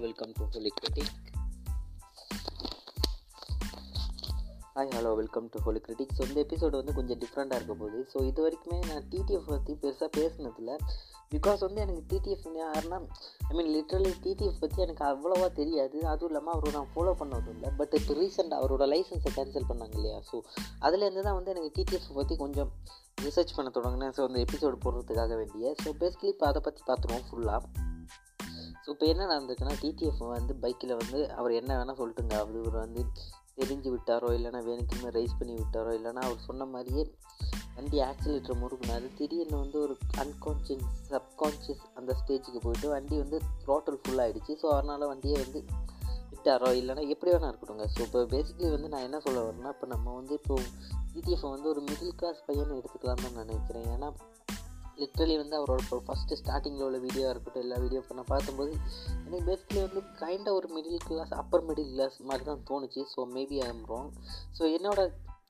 Welcome to Holy Critic hi hello welcome to Holy Critic so இந்த episode வந்து கொஞ்சம் டிஃப்ரெண்ட்டாக இருக்க போகுது ஸோ இது வரைக்குமே நான் டிடிஎஃப் பற்றி பெருசாக பேசினதில்ல. பிகாஸ் வந்து எனக்கு டிடிஎஃப் யாருன்னா ஐ மீன் லிட்ரலி டிடிஎஃப் பற்றி எனக்கு அவ்வளோவா தெரியாது. அதுவும் இல்லாமல் அவரை நான் ஃபாலோ பண்ணதும் இல்லை. பட் இப்போ ரீசெண்டாக அவரோட லைசன்ஸை கேன்சல் பண்ணாங்க இல்லையா? ஸோ அதுலேருந்து தான் வந்து எனக்கு டிடிஎஃப் பற்றி கொஞ்சம் ரிசர்ச் பண்ண தொடங்கினேன். ஸோ அந்த எபிசோடு போடுறதுக்காக வேண்டிய. ஸோ பேசிக்கலி இப்போ அதை பற்றி பார்த்துருவோம் ஃபுல்லாக இப்போ என்ன நடந்திருக்குன்னா டிடிஎஃப் வந்து பைக்கில் வந்து அவர் என்ன வேணால் சொல்லிட்டுங்க. அவர் வந்து தெரிஞ்சு விட்டாரோ இல்லைனா வேணுக்குமே ரைஸ் பண்ணி விட்டாரோ இல்லைனா அவர் சொன்ன மாதிரியே வண்டி ஆக்சிலேட்டர் முறுக்குனாரு திடீர்னு வந்து ஒரு அன்கான்ஷியஸ் சப்கான்ஷியஸ் அந்த ஸ்டேஜுக்கு போயிட்டு வண்டி வந்து ரோட்டல் ஃபுல்லாகிடுச்சு ஸோ அதனால் வண்டியை வந்து விட்டாரோ இல்லைனா எப்படி வேணால் இருக்கட்டுங்க ஸோ இப்போ பேசிக்கலி வந்து நான் என்ன சொல்ல வரேன்னா இப்போ நம்ம வந்து இப்போ டிடிஎஃப் வந்து ஒரு மிடில் கிளாஸ் பையனை எடுத்துக்கலாம் தான் நினைக்கிறேன். ஏன்னா லிட்ரலி வந்து அவரோட ஃபஸ்ட்டு ஸ்டார்டிங்கில் உள்ள வீடியோ இருக்கட்டும் எல்லா வீடியோ இப்போ நான் பார்க்கும்போது எனக்கு பேசிக்கலி வந்து கைண்டாக ஒரு middle class upper middle class மாதிரி தான் தோணுச்சு. So maybe I am wrong so என்னோட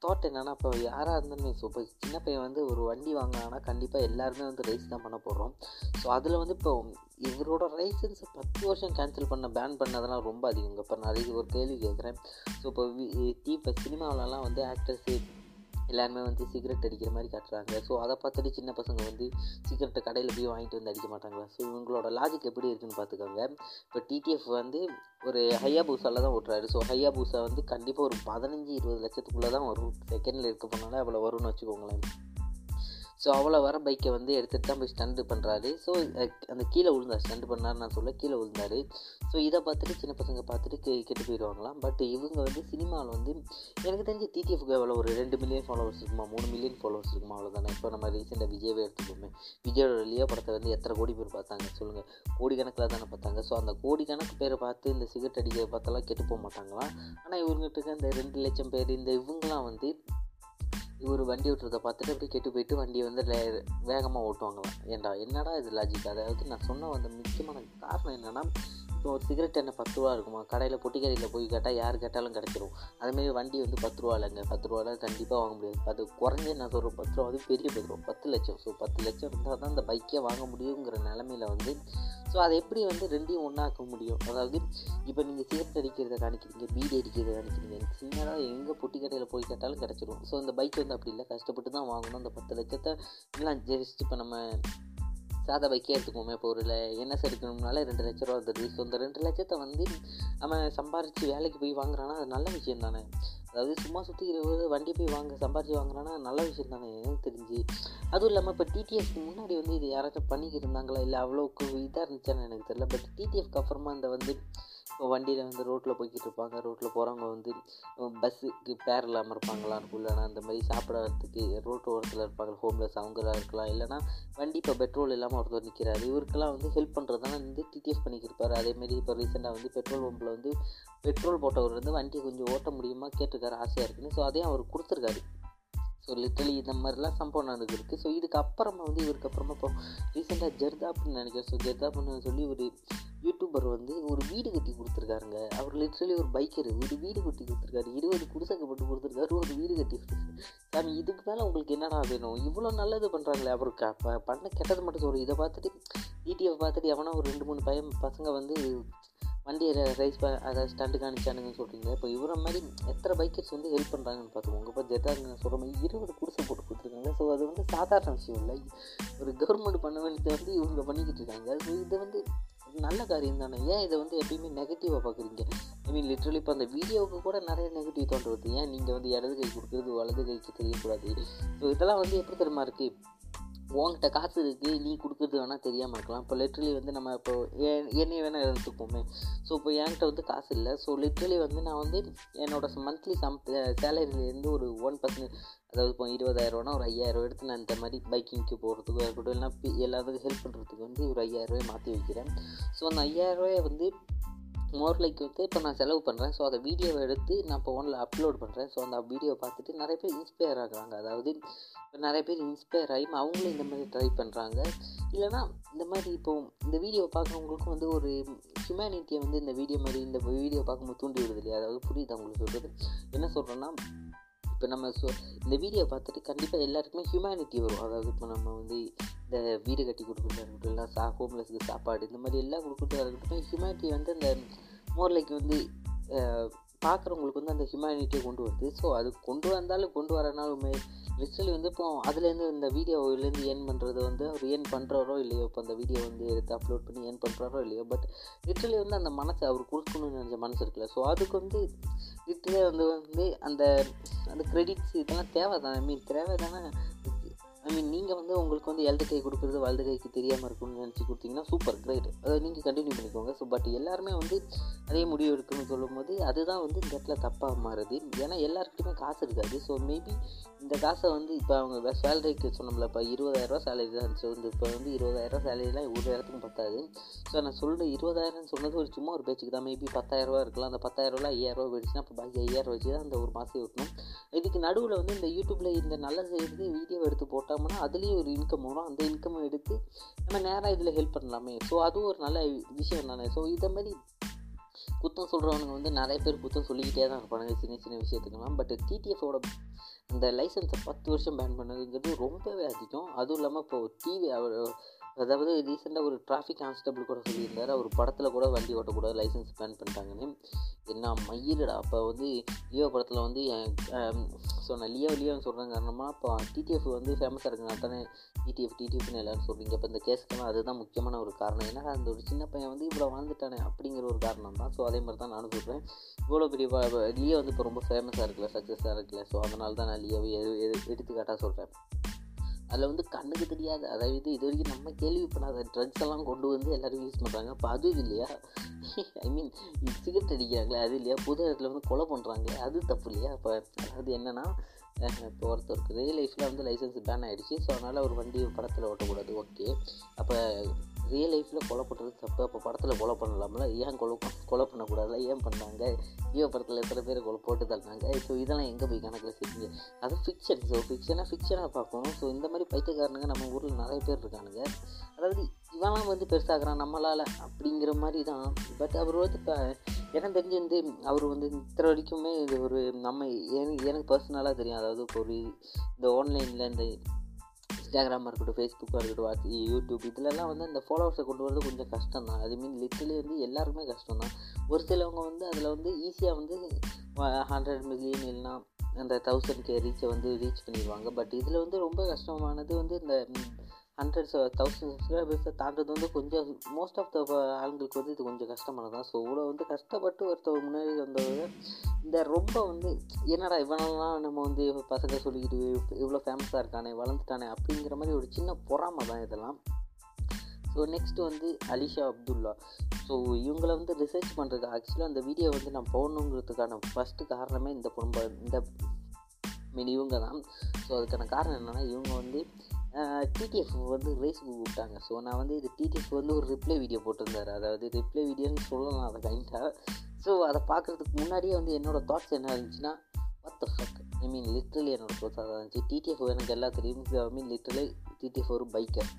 தாட் என்னென்னா இப்போ யாராக இருந்தாலுமே ஸோ இப்போ சின்ன பையன் வந்து ஒரு வண்டி வாங்கினான்னா கண்டிப்பாக எல்லாருமே வந்து ரைஸ் தான் பண்ண போடுறோம் ஸோ அதில் வந்து இப்போ இவரோட லைசன்ஸை பத்து வருஷம் கேன்சல் பண்ண பேன் பண்ணதெல்லாம் ரொம்ப அதிகங்க. இப்போ நிறைய ஒரு கேள்வி கேட்குறேன். ஸோ இப்போ தீ இப்போ சினிமாவிலலாம் வந்து ஆக்டர்ஸு எல்லாருமே வந்து சிகரெட் அடிக்கிற மாதிரி காட்டுறாங்க. ஸோ அதை பார்த்துட்டு சின்ன பசங்க வந்து சிகரெட்டை கடையில் போய் வாங்கிட்டு வந்து அடிக்க மாட்டாங்களா? ஸோ இவங்களோட லாஜிக் எப்படி இருக்குன்னு பார்த்துக்கோங்க. இப்போ டிடிஎஃப் வந்து ஒரு ஹையா பூசாவில் தான் ஓட்டுறாரு. ஸோ ஹையா பூசா வந்து கண்டிப்பாக ஒரு பதினஞ்சு இருபது லட்சத்துக்குள்ளே தான் வரும். செகண்டில் இருக்க போனால அவ்வளோ வரும்னு வச்சுக்கோங்களேன். ஸோ அவ்வளோ வர பைக்கை வந்து எடுத்துகிட்டு தான் போய் ஸ்டண்டு பண்ணுறாரு ஸோ அந்த கீழே விழுந்தார். ஸ்டண்டு பண்ணார் நான் சொல்ல கீழே விழுந்தார். ஸோ இதை பார்த்துட்டு சின்ன பசங்க பார்த்துட்டு கெ கெட்டு போயிடுவாங்களாம். பட் இவங்க வந்து சினிமாவில் வந்து எனக்கு தெரிஞ்சு டிடிஎஃப்க்கு எவ்வளோ ஒரு ரெண்டு மில்லியன் ஃபாலோவர்ஸ் இருக்குமா? மூணு மில்லியன் ஃபாலோவர்ஸ் இருக்குமா? அவ்வளோதானே இப்போ நம்ம ரீசெண்டாக விஜயவே எடுத்துக்கோமே விஜயோட லியோ படத்தை வந்து எத்தனை கோடி பேர் பார்த்தாங்க சொல்லுங்கள் கோடிக்கணக்கில் தானே பார்த்தாங்க. ஸோ அந்த கோடிக்கணக்கு பேரை பார்த்து இந்த சிகரெட் அடிக்க பார்த்தெல்லாம் கெட்டு போக மாட்டாங்களாம். ஆனால் இவங்ககிட்ட இந்த ரெண்டு லட்சம் பேர் இந்த இவங்களாம் வந்து இவர் வண்டி ஓட்டுறதை பார்த்துட்டு அப்படியே கெட்டு போயிட்டு வண்டியை வந்து வேகமாக ஓட்டுவாங்களாம் ஏன்டா என்னடா இது லாஜிக் அதாவது நான் சொன்ன அந்த முக்கியமான காரணம் என்னென்னா இப்போ ஒரு சிகரெட் என்ன பத்து ரூபா இருக்குமா? கடையில் பொட்டிக்கடையில் போய் கேட்டால் யார் கேட்டாலும் கிடச்சிரும். அதுமாரி வண்டி வந்து பத்து ரூபா இல்லைங்க. பத்து ரூபாவில் கண்டிப்பாக வாங்க முடியாது. அது குறைஞ்ச நான் சொல்கிற பத்து ரூபா வந்து பெரிய பத்து ரூபா பத்து லட்சம். ஸோ பத்து லட்சம் இருந்தால் தான் அந்த பைக்கே வாங்க முடியுங்கிற நிலமையில வந்து ஸோ அதை எப்படி வந்து ரெண்டையும் ஒன்றாக்க முடியும்? அதாவது இப்போ நீங்கள் சிகரெட் அடிக்கிறத காணிக்கிறீங்க பீடி அடிக்கிறத காணிக்கிறீங்க சின்னதாக எங்கே பொட்டி கடையில் போய் கேட்டாலும் கிடச்சிரும். ஸோ அந்த பைக் வந்து அப்படி இல்லை. கஷ்டப்பட்டு தான் வாங்கணும். அந்த பத்து லட்சத்தை எல்லாம் ஜஸ்ட் இப்போ நம்ம சாதா பைக்கே எடுத்துக்குவோமே. இப்போ ஒரு என்எஸ் எடுக்கணும்னால ரெண்டு லட்ச ரூபா வந்துடுது ஸோ அந்த ரெண்டு லட்சத்தை வந்து நம்ம சம்பாரித்து வேலைக்கு போய் வாங்குறான்னா அது நல்ல விஷயம் தானே. அதாவது சும்மா சுற்றிக்கிற வண்டி போய் வாங்க சம்பாரித்து வாங்குறான்னா நல்ல விஷயம் தானே. எனக்கு தெரிஞ்சு. அதுவும் இல்லாமல் இப்போ டிடிஎஃப்க்கு முன்னாடி வந்து இது யாராச்சும் பண்ணிக்கிட்டு இருந்தாங்களா? இல்லை அவ்வளோக்கு இதாக இருந்துச்சான்னு எனக்கு தெரியல. பட் டிடிஎஃப்க்கு அப்புறமா இந்த வந்து வண்டியில் வந்து ரோட்டில் போய்கிட்டு இருப்பாங்க. ரோட்டில் போகிறவங்க வந்து பஸ்ஸுக்கு பேர் இல்லாமல் இருப்பாங்களா? இருக்கும் இல்லைனா அந்த மாதிரி சாப்பிட்றதுக்கு ரோட்டு ஓரத்தில் இருப்பாங்க. ஹோம்லெஸ் அவங்களாக இருக்கலாம். இல்லைனா வண்டி இப்போ பெட்ரோல் இல்லாமல் ஒருத்தர் நிற்கிறாரு இவருக்கெல்லாம் வந்து ஹெல்ப் பண்ணுறதுனால வந்து டிடிஎஃப் பண்ணிக்கிருப்பார் அதேமாரி இப்போ ரீசெண்டாக வந்து பெட்ரோல் பம்பில் வந்து பெட்ரோல் போட்டவர் வந்து வண்டியை கொஞ்சம் ஓட்ட முடியுமா கேட்டிருக்காரு. ஆசையாக இருக்குன்னு. ஸோ அதையும் அவர் கொடுத்துருக்காரு. ஸோ லிட்டலி இந்த மாதிரிலாம் சம்பவம் நடந்துருக்கு ஸோ இதுக்கு அப்புறமா வந்து இவருக்கு அப்புறமா இப்போ ரீசெண்டாக ஜெர்தாப்னு நினைக்கிறேன். ஸோ ஜெர்தாப்னு சொல்லி ஒரு யூடியூபர் வந்து ஒரு வீடு கட்டி கொடுத்துருக்காருங்க. அவர் லிட்ரலி ஒரு பைக்கர் ஒரு வீடு கட்டி கொடுத்துருக்காரு. இருபது குடிசைக்கு போட்டு கொடுத்துருக்காரு. ஒரு வீடு கட்டி சாமி இதுக்கு மேலே உங்களுக்கு என்னடா வேணும்? இவ்வளோ நல்லது பண்ணுறாங்களே அவருக்கு பண்ண கெட்டது மட்டும் சொல்கிறோம் இதை பார்த்துட்டு ஈடிஎஃப் பார்த்துட்டு எவனா ஒரு ரெண்டு மூணு பையன் பசங்க வந்து வண்டியை ரைஸ் ப அதை ஸ்டண்டு காணிச்சானுங்கன்னு சொல்கிறீங்க இப்போ இவரை மாதிரி எத்தனை பைக்கர்ஸ் வந்து ஹெல்ப் பண்ணுறாங்கன்னு பார்த்துக்கோங்க இப்போ ஜெட்டாங்க சொல்கிற மாதிரி இருபது குடிசை போட்டு கொடுத்துருக்காங்க. ஸோ அது வந்து சாதாரண விஷயம் இல்லை. ஒரு கவர்மெண்ட் பண்ண வேண்டியதை வந்து இவங்க பண்ணிக்கிட்டு இருக்காங்க. ஸோ இது வந்து நல்ல காரியம் தானே. ஏன் இதை வந்து எப்பயுமே நெகட்டிவாக பார்க்குறீங்க ஐ மீன் லிட்ரலி இப்போ அந்த வீடியோவுக்கு கூட நிறைய நெகட்டிவ் தோன்ற ஏன் நீங்கள் வந்து இடது கை கொடுக்குறது வலது கைக்கு தெரியக்கூடாது? ஸோ இதெல்லாம் வந்து எப்படி தெரியுமா இருக்குது உங்ககிட்ட காசு இருக்குது நீ கொடுக்குறது வேணால் தெரியாமல் இருக்கலாம். இப்போ லிட்ரலி வந்து நம்ம இப்போ என்னையை வேணால் எடுத்துப்போமே. ஸோ இப்போ என்கிட்ட வந்து காசு இல்லை. ஸோ லிட்ரலி வந்து நான் வந்து என்னோடய மந்த்லி சம் சேலரியிலேருந்து ஒரு ஒன் பர்சன்ட் அதாவது இப்போ இருபதாயிரரூவானா ஒரு ஐயாயிரம் எடுத்து நான் இந்த மாதிரி பைக்கிங்க்கு போகிறதுக்கு இருக்கட்டும் இல்லைனா எல்லாத்துக்கும் ஹெல்ப் பண்ணுறதுக்கு வந்து ஒரு ஐயாயிரரூவாய் மாற்றி வைக்கிறேன். ஸோ அந்த ஐயாயிரரூவாயை வந்து மோர் லைக் வந்து இப்போ நான் செலவு பண்ணுறேன் ஸோ அதை வீடியோவை எடுத்து நான் இப்போ ஒன்றில் அப்லோட் பண்ணுறேன் ஸோ அந்த வீடியோவை பார்த்துட்டு நிறைய பேர் இன்ஸ்பயர் ஆகுறாங்க. அதாவது இப்போ நிறைய பேர் இன்ஸ்பயர் ஆகி அவங்களும் இந்த மாதிரி ட்ரை பண்ணுறாங்க இல்லைனா இந்த மாதிரி இப்போ இந்த வீடியோ பார்க்குறவங்களுக்கும் வந்து ஒரு ஹியூமனிட்டியை வந்து இந்த வீடியோ மாதிரி இந்த வீடியோ பார்க்கும்போது தூண்டி விடுது இல்லையா? அதாவது புரியுது அவங்களுக்கு சொல்கிறது என்ன சொல்கிறேன்னா இப்போ நம்ம சொ இந்த வீடியோ பார்த்துட்டு கண்டிப்பாக எல்லாருக்குமே ஹியூமனிட்டி வரும். அதாவது இப்போ நம்ம வந்து இந்த வீடு கட்டி கொடுக்குறதா இருக்கட்டும் இல்லை சா ஹோம்லெஸ்க்கு சாப்பாடு இந்த மாதிரி எல்லாம் கொடுக்குறதா இருக்கட்டும் ஹியூமனிட்டி வந்து அந்த மோர்லைக்கு வந்து பார்க்குறவங்களுக்கு வந்து அந்த ஹியூமனிட்டியை கொண்டு வருது. ஸோ அது கொண்டு வந்தாலும் கொண்டு வரனாலுமே லிஸ்டலி வந்து இப்போ அதுலேருந்து இந்த வீடியோவிலேருந்து ஏர்ன் பண்ணுறது வந்து அவர் ஏர்ன் பண்ணுறாரோ இல்லையோ இப்போ அந்த வீடியோ வந்து எடுத்து அப்லோட் பண்ணி ஏர்ன் பண்ணுறாரோ இல்லையோ பட் லிட்ரலி வந்து அந்த மனசை அவர் கொடுக்கணும்னு நினச்ச மனசு இருக்குல்ல. ஸோ அதுக்கு வந்து லிட்ரலி வந்து வந்து அந்த அந்த க்ரெடிட்ஸ் இதெல்லாம் தேவை தானே மீன் தேவை தானே ஐ மீன் நீங்கள் வந்து உங்களுக்கு வந்து இடது கை கொடுக்குறது வலது கைக்கு தெரியாமல் இருக்கும்னு நினச்சி கொடுத்தீங்கன்னா சூப்பர் கிரேட் அதை நீங்கள் கண்டினியூ பண்ணிக்கோங்க. ஸோ பட் எல்லாருமே வந்து அதே முடிவு எடுக்கணும்னு சொல்லும்போது அதுதான் வந்து இந்த இடத்துல தப்பாக மாறுது. ஏன்னா எல்லாருக்கிட்டையுமே காசு இருக்காது. ஸோ மேபி இந்த காசை வந்து இப்போ அவங்க சேலரிக்கு சொன்னோம்ல இப்போ இருபதாயிரரூவா சேலரி தான் ஸோ வந்து இப்போ வந்து இருபதாயிரரூவா சேலரிலாம் ஒரு இடத்துக்கும் பத்தாது. ஸோ நான் சொல்கிற இருபதாயிரம்னு சொன்னது ஒரு சும்மா ஒரு பேச்சுக்கு தான். மேபி பத்தாயிரரூவா இருக்கலாம். அந்த பத்தாயிரரூவா ஐயாயிரரூவா போயிடுச்சுன்னா இப்போ பாக்கி ஐயாயிரம் வச்சு தான் அந்த ஒரு மாதம் ஓட்டணும். இதுக்கு நடுவில் வந்து இந்த யூடியூப்பில் இந்த நல்ல செய்கிறது வீடியோ எடுத்து போட்டு போட்டோம்னா அதுலேயும் ஒரு இன்கம் வரும். அந்த இன்கம் எடுத்து நம்ம நேராக இதில் ஹெல்ப் பண்ணலாமே. ஸோ அதுவும் ஒரு நல்ல விஷயம் தானே. ஸோ இதை மாதிரி குத்தம் சொல்கிறவனுங்க வந்து நிறைய பேர் குத்தம் சொல்லிக்கிட்டே தான் இருப்பானுங்க சின்ன சின்ன விஷயத்துக்கெல்லாம். பட் டிடிஎஃபோட அந்த லைசன்ஸை பத்து வருஷம் பேன் பண்ணதுங்கிறது ரொம்பவே அதிகம். அதுவும் இல்லாமல் இப்போது டிவி அதாவது ரீசெண்டாக ஒரு டிராஃபிக் கான்ஸ்டபிள் கூட சொல்லியிருந்தார். அவர் படத்தில் கூட வண்டி ஓட்டக்கூடாது லைசன்ஸ் பேன் பண்ணிட்டாங்கன்னு. என்ன மயிலடா அப்போ வந்து லியோ படத்தில் வந்து ஸோ நான் லியோ லியோன்னு சொல்கிறேன் காரணமாக இப்போ டிடிஎஃப் வந்து ஃபேமஸாக இருக்குங்க தானே டிடிஎஃப் டிடிஎஃப்னு எல்லோரும் சொல்கிறீங்க இப்போ இந்த கேஸுக்கெல்லாம் அதுதான் முக்கியமான ஒரு காரணம். ஏன்னா அந்த ஒரு சின்ன பையன் வந்து இவ்வளோ வாழ்ந்துட்டானே அப்படிங்கிற ஒரு காரணம் தான். ஸோ அதே மாதிரி தான் நானும் சொல்கிறேன் இவ்வளோ பெரிய லியோ வந்து இப்போ ரொம்ப ஃபேமஸாக இருக்குல்ல சக்ஸஸாக இருக்குல்ல ஸோ அதனால தான் நான் லியோவை எடுத்துக்காட்டாக சொல்கிறேன் அதில் வந்து கண்ணுக்கு தெரியாது அதாவது இது வரைக்கும் நம்ம கேள்விப்படாத ட்ரக்ஸ் எல்லாம் கொண்டு வந்து எல்லோரும் யூஸ் பண்ணுறாங்க அப்போ அது இல்லையா? ஐ மீன் சிகரெட் அடிக்கிறாங்களே அது இல்லையா? புது இடத்துல வந்து கொலை பண்ணுறாங்களே அது தப்பு இல்லையா? இப்போ அதாவது என்னென்னா இப்போ ஒருத்தருக்கு ரியல் லைஃப்பில் வந்து லைசன்ஸ் பேன் ஆகிடுச்சு ஸோ அதனால் ஒரு வண்டி படத்தில் ஓட்டக்கூடாது. ஓகே அப்போ ரியல் லைஃப்பில் கொலை பண்ணுறது தப்பு. அப்போ படத்தில் கொலை பண்ணலாம்ல? ஏன் கொலை கொலை பண்ணக்கூடாதுல ஏன் பண்ணாங்க? ஜியோ படத்தில் எத்தனை பேர் கொலை போட்டு தள்ளினாங்க? ஸோ இதெல்லாம் எங்கே போய் கணக்கில் செஞ்சு அது ஃபிக்ஷன் ஸோ ஃபிக்ஷனாக ஃபிக்ஷனாக பார்க்கணும். ஸோ இந்த மாதிரி பைத்தியக்காரனுங்க நம்ம ஊரில் நிறைய பேர் இருக்கானுங்க. அதாவது இவெல்லாம் வந்து பெருசாகிறான் நம்மளால் அப்படிங்கிற மாதிரி தான். பட் அவர் வந்து இப்போ எனக்கு தெரிஞ்சு வந்து அவர் வந்து இத்தனை வரைக்குமே இது ஒரு நம்ம எனக்கு எனக்கு பர்சனலாக தெரியும். அதாவது இப்போ ஒரு இந்த ஆன்லைனில் இந்த இன்ஸ்டாகிராமாக இருக்கட்டும் ஃபேஸ்புக்காக இருக்கட்டும் வாட்ஸ் யூடியூப் இதிலலாம் வந்து அந்த ஃபாலோவர்ஸை கொண்டு வரது கொஞ்சம் கஷ்டம் தான் அது மீன் லிட்டலி வந்து எல்லாருக்குமே கஷ்டம் தான் ஒரு சிலவங்க வந்து அதில் வந்து ஈஸியாக வந்து ஹண்ட்ரட் மில்லியன் இல்லைனா அந்த தௌசண்ட் கே ரீச்சை வந்து ரீச் பண்ணிடுவாங்க பட் இதில் வந்து ரொம்ப கஷ்டமானது வந்து இந்த ஹண்ட்ரட்ஸ் தௌசண்ட் சப்ஸ்கிரைபர்ஸை தாண்டது வந்து கொஞ்சம் மோஸ்ட் ஆஃப் த ஆளுங்களுக்கு வந்து இது கொஞ்சம் கஷ்டமானதான் ஸோ இவ்வளோ வந்து கஷ்டப்பட்டு ஒருத்தர் முன்னாடி வந்தவர் இந்த ரொம்ப வந்து என்னடா இவனெல்லாம் நம்ம வந்து பசங்க சொல்லிக்கிட்டு இவ்வளோ ஃபேமஸாக இருக்கானே வளர்ந்துட்டானே அப்படிங்கிற மாதிரி ஒரு சின்ன பொறாமை தான் இதெல்லாம். ஸோ நெக்ஸ்ட்டு வந்து அலிஷா அப்துல்லா. ஸோ இவங்களை வந்து ரிசர்ச் பண்ணுறது ஆக்சுவலாக அந்த வீடியோ வந்து நான் போடணுங்கிறதுக்கான ஃபஸ்ட்டு காரணமே இந்த பொம்பை இந்த மீன் இவங்க தான். ஸோ அதுக்கான காரணம் என்னென்னா இவங்க வந்து டிடிஎஃப் வந்து ரேஸுக்கு கூப்பிட்டாங்க ஸோ நான் வந்து இது டிடிஎஃப் வந்து ஒரு ரிப்ளை வீடியோ போட்டிருந்தார். அதாவது ரிப்ளை வீடியோன்னு சொல்லலாம் அதை கைண்டாக ஸோ அதை பார்க்குறதுக்கு முன்னாடியே வந்து என்னோடய தாட்ஸ் என்ன இருந்துச்சுன்னா what the fuck I mean literally என்னோடய தாட்ஸ் அதான் இருந்துச்சு. டிடிஎஃப் எனக்கு எல்லா தெரியும் ஐ மீன் லிட்ரலி டிடிஎஃப் ஒரு பைக்கர்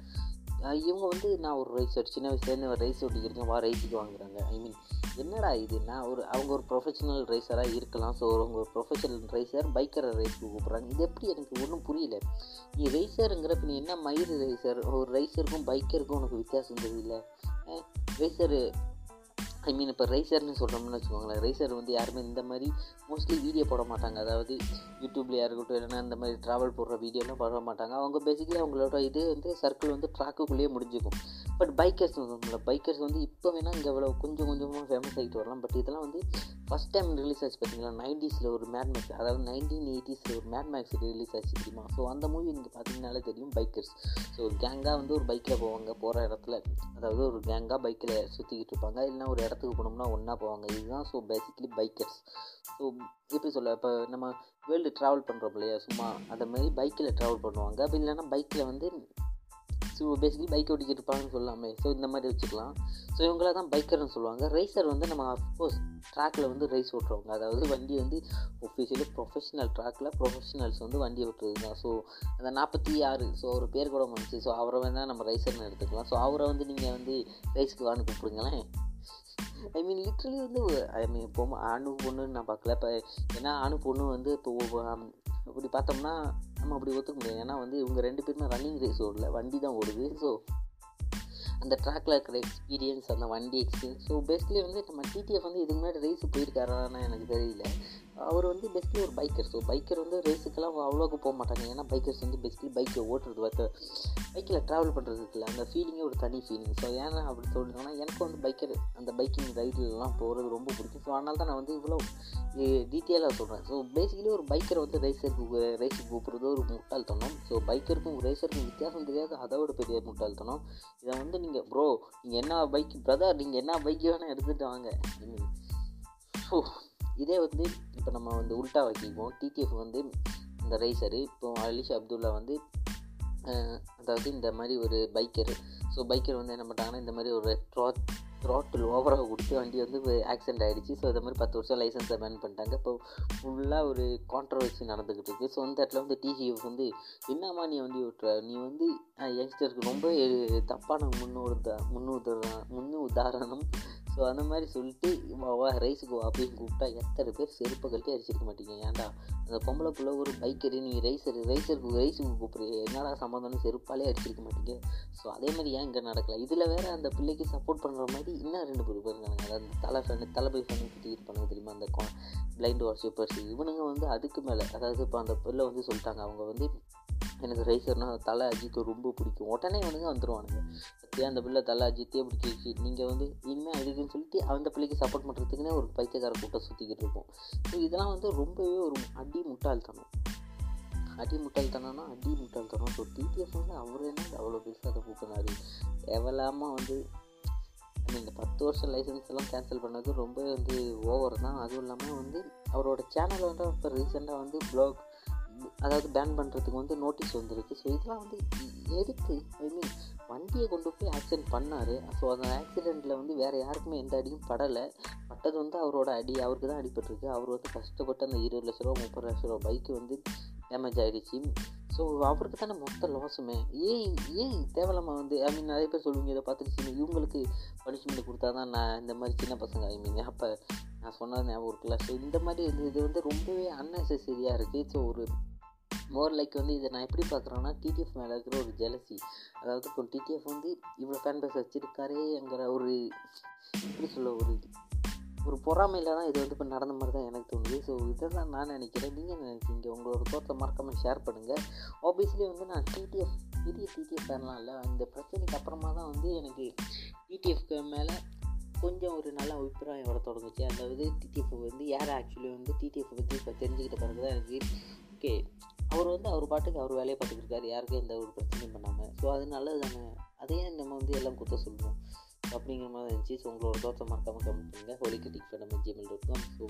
இவங்க வந்து நான் ஒரு ரைஸ் சின்ன வயசுலேருந்து ஒரு ரைஸ் ஓட்டிக்கிறேன் வா ரைஸுக்கு வாங்குறாங்க. ஐ மீன் என்னடா இது? நான் ஒரு அவங்க ஒரு ப்ரொஃபஷனல் ரைஸராக இருக்கலாம். ஸோ அவங்க ஒரு ப்ரொஃபஷனல் ரைஸர் பைக்கரை ரைஸ்க்கு கூப்பிட்றாங்க. இது எப்படி எனக்கு ஒன்றும் புரியல. நீ ரைஸருங்கிறப்ப நீ என்ன மயிறு ரைஸர் ஒரு ரைஸருக்கும் பைக்கருக்கும் உனக்கு வித்தியாசம் தெரியல. ரைஸரு ஐ மீன் இப்போ ரைசர்னு சொல்கிறோம்னு வச்சுக்கோங்களேன். ரைசர் வந்து யாருமே இந்த மாதிரி மோஸ்ட்லி வீடியோ போட மாட்டாங்க. அதாவது யூடியூப்லேயா இருக்கட்டும் இல்லைன்னா இந்த மாதிரி ட்ராவல் போடுற வீடியோலாம் போட மாட்டாங்க. அவங்க பேசிக்கலி அவங்களோட இது வந்து சர்க்கிள் வந்து ட்ராக்குக்குள்ளேயே முடிஞ்சுக்கும். பட் பைக்கர்ஸ் வந்து பைக்கர்ஸ் வந்து இப்போ வேணால் இங்கே எவ்வளோ கொஞ்சம் கொஞ்சமாக ஃபேமஸ் ஆகிட்டு வரலாம். பட் இதெல்லாம் வந்து ஃபஸ்ட் டைம் ரிலீஸ் ஆச்சு பார்த்தீங்களா நைன்டீஸில் ஒரு மேட் மேக்ஸ் அதாவது நைன்டீன் எயிட்டிஸில் ஒரு மேட் மேக்ஸ் ரிலீஸ் ஆச்சு தெரியுமா? ஸோ அந்த மூவி நீங்கள் பார்த்தீங்கனாலே தெரியும் பைக்கர்ஸ் ஸோ ஒரு கேங்காக வந்து ஒரு பைக்கில் போவாங்க போகிற இடத்துல. அதாவது ஒரு கேங்காக பைக்கில் சுற்றிக்கிட்டு இருப்பாங்க. இல்லைனா ஒரு இடத்துக்கு போனோம்னா ஒன்றா போவாங்க. இதுதான் ஸோ பேசிக்கலி பைக்கர்ஸ் ஸோ எப்படி சொல்ல இப்போ நம்ம வேர்ல்டு ட்ராவல் பண்ணுறோம் இல்லையா? சும்மா அந்த மாதிரி பைக்கில் ட்ராவல் பண்ணுவாங்க. அப்படி இல்லைன்னா பைக்கில் வந்து ஸோ பேசிக்கலி பைக் ஓட்டிக்கிட்டு இருப்பாங்கன்னு சொல்லாமே. ஸோ இந்த மாதிரி வச்சுக்கலாம். ஸோ இவங்கள தான் பைக்கர்னு சொல்லுவாங்க. ரேசர் வந்து நம்ம அஃப்கோர்ஸ் ட்ராக்கில் வந்து ரேஸ் ஓட்டுறவங்க. அதாவது வண்டி வந்து ஒஃபிஷியலி ப்ரொஃபஷனல் ட்ராக்கில் ப்ரொஃபஷனல்ஸ் வந்து வண்டி ஓட்டுறது தான். ஸோ அந்த நாற்பத்தி ஆறு ஸோ ஒரு பேர் கூட வந்துச்சு. ஸோ அவரை வேணால் நம்ம ரைசர்னு எடுத்துக்கலாம். ஸோ அவரை வந்து நீங்கள் வந்து ரைஸ்க்கு வான்னு கூப்பிடுங்களேன். ஐ மீன் லிட்ரலி வந்து ஐ மீன் இப்போ ஆணு பொண்ணுன்னு நான் பார்க்கல. இப்போ ஏன்னா ஆணு பொண்ணு வந்து இப்போ அப்படி பார்த்தோம்னா நம்ம அப்படி ஒத்துக்க முடியாது. ஏன்னா வந்து இவங்க ரெண்டு பேருமே ரன்னிங் ரேஸ் ஓடல வண்டி தான் ஓடுது. ஸோ அந்த ட்ராக்கில் இருக்கிற எக்ஸ்பீரியன்ஸ் அந்த வண்டி எக்ஸ்பீரியன்ஸ் ஸோ பேஸ்ட்லி வந்து நம்ம டிடிஎஃப் வந்து இதுக்கு முன்னாடி ரேஸு போயிருக்காரான்னு எனக்கு தெரியல. அவர் வந்து பெஸ்ட்லி ஒரு பைக்கர் ஸோ பைக்கர் வந்து ரேஸுக்கெல்லாம் அவ்வளோக்கு போக மாட்டாங்க. ஏன்னா பைக்கர்ஸ் வந்து பெஸ்ட்லி பைக்கை ஓட்டுறது பார்த்து பைக்கில் ட்ராவல் பண்ணுறதுக்குல அந்த ஃபீலிங்கே ஒரு தனி ஃபீலிங் ஸோ ஏன்னா அப்படி சொல்லிட்டோம்னா எனக்கு வந்து பைக்கர் அந்த பைக்கிங் ரைடுலாம் போகிறது ரொம்ப பிடிக்கும். ஸோ அதனால தான் நான் வந்து இவ்வளோ டீட்டெயிலாக சொல்கிறேன் ஸோ பேசிக்கலி ஒரு பைக்கரை வந்து ரேசருக்கு ரேஸுக்கு கூப்பிட்றது ஒரு முட்டாள்தனம். ஸோ பைக்கருக்கும் ரேசருக்கும் வித்தியாசம் தெரியாது. அதோட பெரிய முட்டாள்தனம். இதை வந்து நீங்கள் ப்ரோ நீங்கள் என்ன பைக் பிரதர் நீங்கள் என்ன பைக் வேணால் எடுத்துகிட்டு வாங்க. ஸோ இதே வந்து இப்போ நம்ம வந்து உல்ட்டா வைக்கிப்போம் டிடிஎஃப் வந்து இந்த ரேசரு இப்போ அலிஷா அப்துல்லா வந்து அதாவது இந்த மாதிரி ஒரு பைக்கர் ஸோ பைக்கர் வந்து என்ன பண்ணுறாங்கன்னா இந்த மாதிரி ஒரு ட்ராட் த்ராட்டில் ஓவராக கொடுத்து வண்டி வந்து ஆக்சிடென்ட் ஆகிடுச்சு ஸோ இந்த மாதிரி பத்து வருஷம் லைசன்ஸை பேன் பண்ணிட்டாங்க. இப்போ ஃபுல்லாக ஒரு கான்ட்ரவர்சி நடந்துக்கிட்டு இருக்குது ஸோ இந்த இடத்துல வந்து டிசிஎஃப் வந்து என்னம்மா நீ வண்டி ஓட்டுற? நீ வந்து யங்ஸ்டருக்கு ரொம்ப தப்பான முன்னோட முன்னுதாரண முன்னு உதாரணம் ஸோ அந்த மாதிரி சொல்லிட்டு வா ரைஸுக்கு வா அப்படின்னு கூப்பிட்டா எத்தனை பேர் செருப்பை கழட்டி அடிச்சிருக்க மாட்டீங்க? ஏன்டா? அந்த பொம்பளை பிள்ளை ஒரு பைக்கரு நீ ரைஸரு ரைஸருக்கு ரைஸுக்கு கூப்பிட்றீங்க என்னடா சம்மந்தம்னு செருப்பாலே அடிச்சிருக்க மாட்டீங்க? ஸோ அதே மாதிரி ஏன் இங்கே நடக்கல? இதில் வேறு அந்த பிள்ளைக்கு சப்போர்ட் பண்ணுற மாதிரி இன்னும் ரெண்டு பேர் பேர் இருக்காங்க அதாவது தலை ஃபேனு தலைபை ஃபேனு கிட்ட பண்ண தெரியுமா? அந்த பிளைண்ட் வாட்ச் இவனுங்க வந்து அதுக்கு மேலே அதாவது இப்போ அந்த பிள்ளை வந்து சொல்லிட்டாங்க. அவங்க வந்து எனக்கு ரைசர்னால் தலை அஜித்தை ரொம்ப பிடிக்கும். உடனே இவனுங்க வந்துடுவானுங்க சத்தியா அந்த பிள்ளை தலை அஜித்தே பிடிச்சிருச்சு நீங்கள் வந்து இனிமேல் அதுக்குன்னு சொல்லிட்டு அந்த பிள்ளைக்கு சப்போர்ட் பண்ணுறதுக்குன்னே ஒரு பைத்தியக்கார கூட்டம் சுற்றிக்கிட்டு இருக்கும். ஸோ இதெல்லாம் வந்து ரொம்பவே ஒரு அடி முட்டாள்தனம் அடி முட்டாள்தனம்னா அடி முட்டாள்தனம் ஸோ டிடிஎஃப் வந்து அவர் என்ன அவ்வளோ பெருசாக அதை கூப்பினாரு தேவையில்லாமல் வந்து இந்த பத்து வருஷம் லைசன்ஸ் எல்லாம் கேன்சல் பண்ணது ரொம்ப வந்து ஓவர் தான். அதுவும் இல்லாமல் வந்து அவரோட சேனல் வந்து இப்போ ரீசெண்டாக வந்து ப்ளாக் அதாவது பேன் பண்ணுறதுக்கு வந்து நோட்டீஸ் வந்துருக்கு. ஸோ இதெல்லாம் வந்து எதுக்கு? ஐ மீன் வண்டியை கொண்டு போய் ஆக்சிடென்ட் பண்ணார். ஸோ அந்த ஆக்சிடெண்ட்டில் வந்து வேறு யாருக்குமே எந்த அடியும் படலை. பட்டது வந்து அவரோட அடி அவருக்கு தான் அடிபட்டிருக்கு. அவர் வந்து கஷ்டப்பட்டு அந்த இருபது லட்ச ரூபா முப்பது லட்ச ரூபா பைக்கு வந்து டேமேஜ் ஆகிடுச்சு ஸோ அவருக்கு தானே மொத்த லாஸுமே ஏன் ஏன் தேவையில்லாமல் வந்து ஐ மீன் நிறைய பேர் சொல்லுவீங்க இதை பார்த்துருச்சு இவங்களுக்கு பனிஷ்மெண்ட் கொடுத்தா தான் நான் இந்த மாதிரி சின்ன பசங்க ஐ மீன் அப்போ நான் சொன்னது ஞாபகம் இருக்குல்ல. ஸோ இந்த மாதிரி இது வந்து ரொம்பவே அன்னெசரியாக இருக்குது ஸோ ஒரு மோர் லைக் வந்து இதை நான் எப்படி பார்க்குறேன்னா டிடிஎஃப் மேலே இருக்கிற ஒரு ஜெலசி அதாவது இப்போ டிடிஎஃப் வந்து இவ்வளோ ஃபேன் பேஸ் வச்சுருக்காரேங்கிற ஒரு எப்படி சொல்ல ஒரு ஒரு பொறாமையில் தான் இது வந்து இப்போ நடந்த மாதிரி தான் எனக்கு தோணுது. ஸோ இதை தான் நான் நினைக்கிறேன். நீங்கள் நினைக்கிறீங்க? உங்களோட தோற்றம் மறக்காமல் ஷேர் பண்ணுங்கள் ஆப்வியஸ்லி வந்து நான் டிடிஎஃப் பெரிய டிடிஎஃப் ஃபேன்லாம் இல்லை. இந்த பிரச்சனைக்கு அப்புறமா தான் வந்து எனக்கு டிடிஎஃப்க்கு மேலே கொஞ்சம் ஒரு நல்ல அபிப்பிராயம் வர தொடங்குச்சு. அதாவது டிடிஎஃப் வந்து யார் ஆக்சுவலி வந்து டிடிஎஃப் பற்றி இப்போ தெரிஞ்சுக்கிட்ட பிறகு தான் எனக்கு ஓகே அவர் வந்து அவர் பாட்டுக்கு அவர் வேலையை பார்த்துக்கிட்டு இருக்காரு. யாருக்கும் எந்த ஒரு பிரச்சனையும் பண்ணாமல் ஸோ அது நல்லது தானே அதையே நம்ம வந்து எல்லாம் குத்த சொல்லுவோம் அப்படிங்கிற மாதிரி இருந்துச்சு. ஸோ உங்களோட தோற்றம் மறக்காமல் கமெண்ட் பண்ணுங்கள் ஹோலி கிரிட்டிக் பண்ண ஜிமெயில் டாட் காம் ஸோ